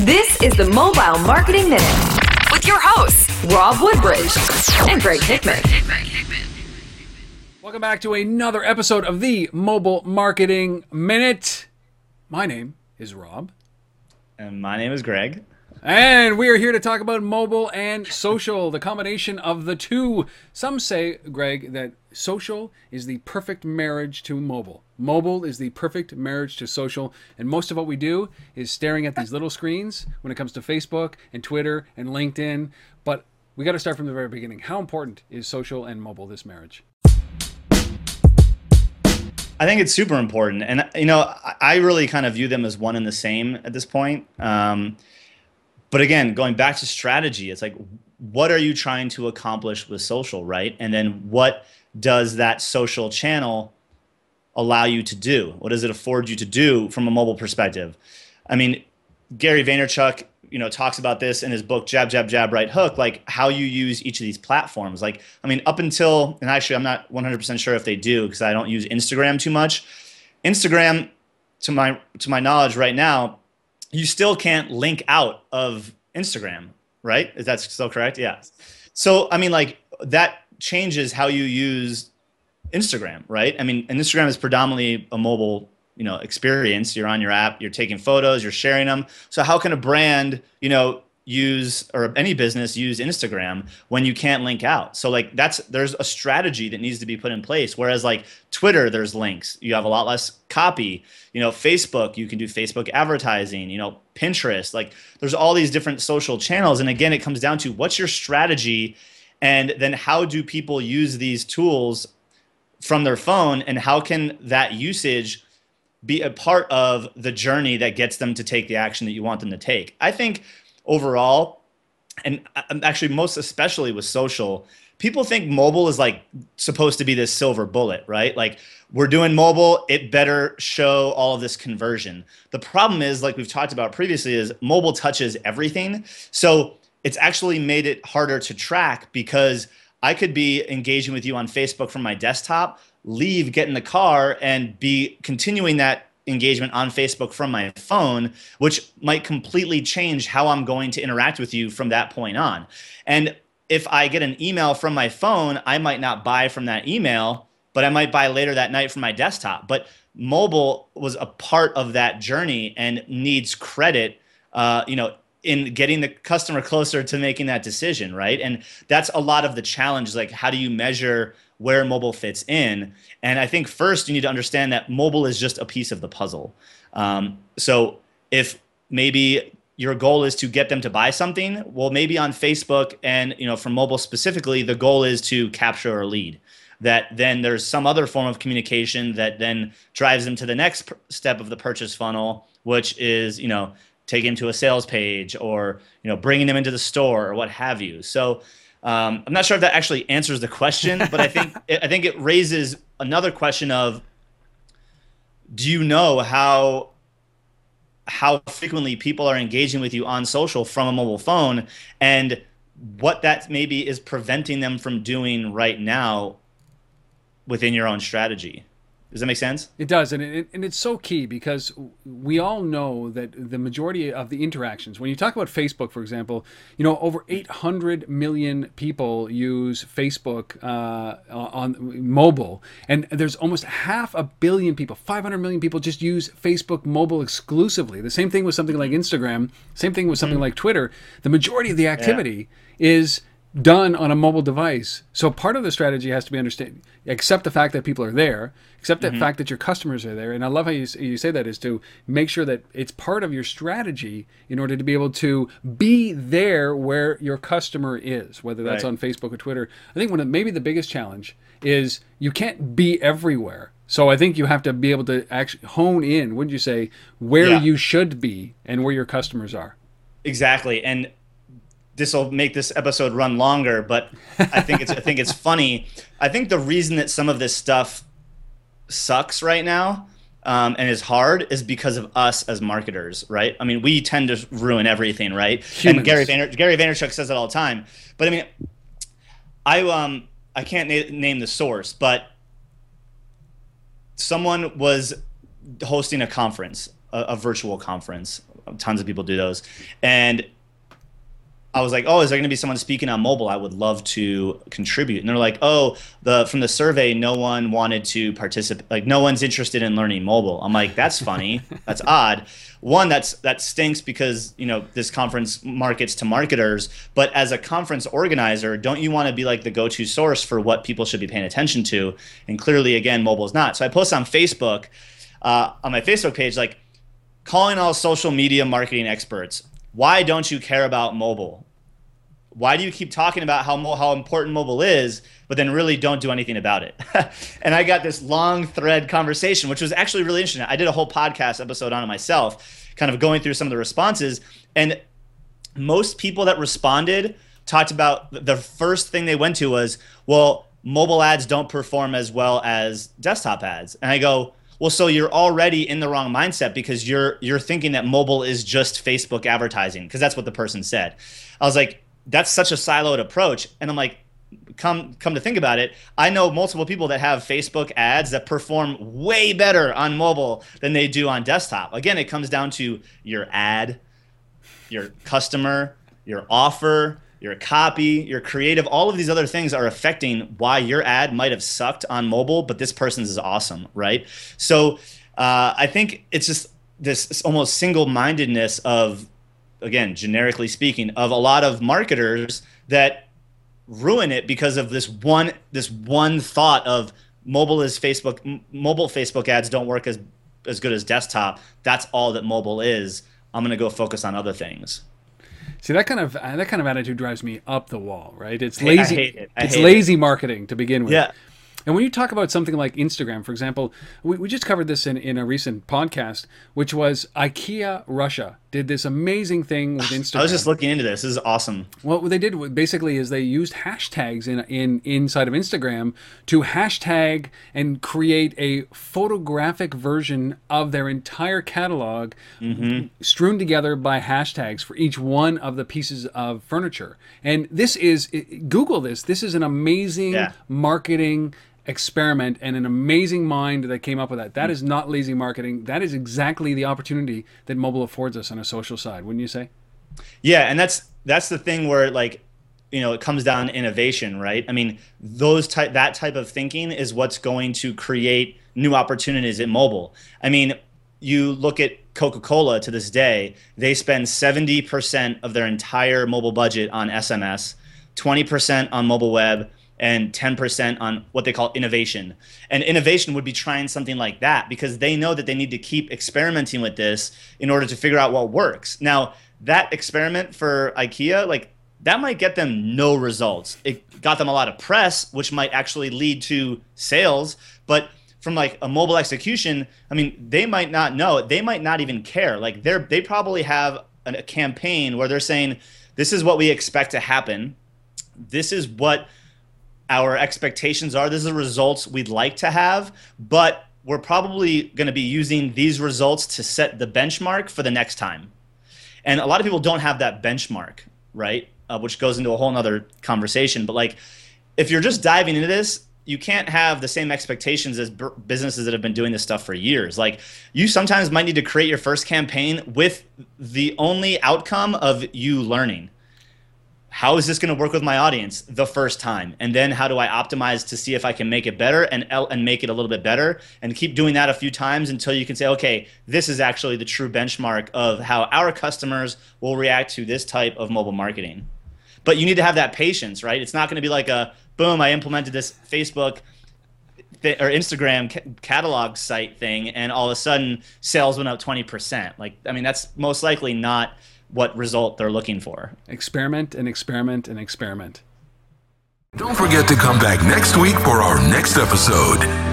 This is the Mobile Marketing Minute with your hosts, Rob Woodbridge and Greg Hickman. Welcome back to another episode of the Mobile Marketing Minute. My name is Rob. And my name is Greg. And we are here to talk about mobile and social, the combination of the two. Some say, Greg, that social is the perfect marriage to mobile. Mobile is the perfect marriage to social. And most of what we do is staring at these little screens when it comes to Facebook and Twitter and LinkedIn. But we got to start from the very beginning. How important is social and mobile, this marriage? I think it's super important. And, you know, I really kind of view them as one and the same at this point. Um, but again, going back to strategy, it's like, what are you trying to accomplish with social, right? And then what does that social channel allow you to do? What does it afford you to do from a mobile perspective? I mean, Gary Vaynerchuk, you know, talks about this in his book Jab Jab Jab Right Hook, like how you use each of these platforms. Like, I mean, up until and actually, I'm not 100% sure if they do because I don't use Instagram too much. Instagram, to my to my knowledge, right now, you still can't link out of Instagram, right? Is that still correct? Yeah. So, I mean, like that changes how you use Instagram, right? I mean, and Instagram is predominantly a mobile, you know, experience. You're on your app, you're taking photos, you're sharing them. So how can a brand, you know, use or any business use Instagram when you can't link out. So like that's there's a strategy that needs to be put in place. Whereas like Twitter, there's links. You have a lot less copy. You know, Facebook, you can do Facebook advertising, you know, Pinterest, like there's all these different social channels. And again, it comes down to what's your strategy and then how do people use these tools from their phone and how can that usage be a part of the journey that gets them to take the action that you want them to take. I think overall, and uh, um, actually most especially with social, people think mobile is like supposed to be this silver bullet, right? Like we're doing mobile, it better show all of this conversion. The problem is, like we've talked about previously, is mobile touches everything. So it's actually made it harder to track because I could be engaging with you on Facebook from my desktop, leave, get in the car, and be continuing that engagement on Facebook from my phone, which might completely change how I'm going to interact with you from that point on. And if I get an email from my phone, I might not buy from that email, but I might buy later that night from my desktop. But mobile was a part of that journey and needs credit, uh, you know, in getting the customer closer to making that decision, right? And that's a lot of the challenge. Like, how do you measure where mobile fits in. And I think first you need to understand that mobile is just a piece of the puzzle. Um, so if maybe your goal is to get them to buy something, well, maybe on Facebook and you know from mobile specifically, the goal is to capture a lead. That then there's some other form of communication that then drives them to the next step of the purchase funnel, which is you know taking to a sales page or you know bringing them into the store or what have you. So um, I'm not sure if that actually answers the question, but I think I think it raises another question of do you know how how frequently people are engaging with you on social from a mobile phone and what that maybe is preventing them from doing right now within your own strategy does that make sense? It does, and it, and it's so key because we all know that the majority of the interactions, when you talk about Facebook, for example, you know over 800 million people use Facebook uh, on mobile, and there's almost half a billion people, 500 million people, just use Facebook mobile exclusively. The same thing with something like Instagram. Same thing with something mm-hmm. like Twitter. The majority of the activity yeah. is done on a mobile device. So part of the strategy has to be understand accept the fact that people are there, accept the mm-hmm. fact that your customers are there. And I love how you, you say that is to make sure that it's part of your strategy in order to be able to be there where your customer is, whether that's right. on Facebook or Twitter. I think one of maybe the biggest challenge is you can't be everywhere. So I think you have to be able to actually hone in, wouldn't you say, where yeah. you should be and where your customers are. Exactly. And this will make this episode run longer, but I think it's I think it's funny. I think the reason that some of this stuff sucks right now um, and is hard is because of us as marketers, right? I mean, we tend to ruin everything, right? Humans. And Gary Vayner, Gary Vaynerchuk says it all the time. But I mean, I um I can't na- name the source, but someone was hosting a conference, a, a virtual conference tons of people do those. And I was like, oh, is there going to be someone speaking on mobile? I would love to contribute. And they're like, oh, the from the survey, no one wanted to participate. Like, no one's interested in learning mobile. I'm like, that's funny. that's odd. One, that's that stinks because you know this conference markets to marketers. But as a conference organizer, don't you want to be like the go-to source for what people should be paying attention to? And clearly, again, mobile is not. So I post on Facebook, uh, on my Facebook page, like calling all social media marketing experts why don't you care about mobile? Why do you keep talking about how how important mobile is, but then really don't do anything about it? and I got this long thread conversation, which was actually really interesting. I did a whole podcast episode on it myself, kind of going through some of the responses, and most people that responded talked about the first thing they went to was, well, mobile ads don't perform as well as desktop ads, and I go well, so you're already in the wrong mindset because you're you're thinking that mobile is just Facebook advertising because that's what the person said. I was like, that's such a siloed approach, and I'm like, come come to think about it, I know multiple people that have Facebook ads that perform way better on mobile than they do on desktop. Again, it comes down to your ad, your customer, your offer, your copy, your creative, all of these other things are affecting why your ad might have sucked on mobile, but this person's is awesome, right? So uh, I think it's just this almost single mindedness of, again, generically speaking, of a lot of marketers that ruin it because of this one this one thought of mobile is Facebook m- mobile Facebook ads don't work as as good as desktop. That's all that mobile is. I'm going to go focus on other things. See that kind of uh, that kind of attitude drives me up the wall, right? It's lazy. it. it's lazy it. marketing to begin with. Yeah. And when you talk about something like Instagram, for example, we, we just covered this in, in a recent podcast, which was IKEA Russia did this amazing thing with Instagram. I was just looking into this. This is awesome. Well, what they did basically is they used hashtags in, in inside of Instagram to hashtag and create a photographic version of their entire catalog, mm-hmm. strewn together by hashtags for each one of the pieces of furniture. And this is Google this. This is an amazing yeah. marketing experiment and an amazing mind that came up with that. That hmm. is not lazy marketing. That is exactly the opportunity that mobile affords us on a social side, wouldn't you say? Yeah, and that's that's the thing where like you know it comes down to innovation, right? I mean, those type that type of thinking is what's going to create new opportunities in mobile. I mean, you look at Coca-Cola to this day, they spend 70% of their entire mobile budget on SMS, 20% on mobile web, and 10% on what they call innovation. And innovation would be trying something like that because they know that they need to keep experimenting with this in order to figure out what works. Now, that experiment for IKEA, like that might get them no results. It got them a lot of press, which might actually lead to sales, but from like a mobile execution, I mean, they might not know. They might not even care. Like they're they probably have a campaign where they're saying, "This is what we expect to happen. This is what our expectations are. This is the results we'd like to have, but we're probably going to be using these results to set the benchmark for the next time. And a lot of people don't have that benchmark, right? Uh, which goes into a whole nother conversation. But like, if you're just diving into this, you can't have the same expectations as b- businesses that have been doing this stuff for years. Like, you sometimes might need to create your first campaign with the only outcome of you learning how is this going to work with my audience the first time? And then how do i optimize to see if i can make it better and and make it a little bit better? And keep doing that a few times until you can say okay this is actually the true benchmark of how our customers will react to this type of mobile marketing. But you need to have that patience right? It's not going to be like a boom i implemented this facebook or instagram ca- catalog site thing and all of a sudden sales went up 20% like i mean that's most likely not what result they're looking for. Experiment and experiment and experiment. Don't forget to come back next week for our next episode.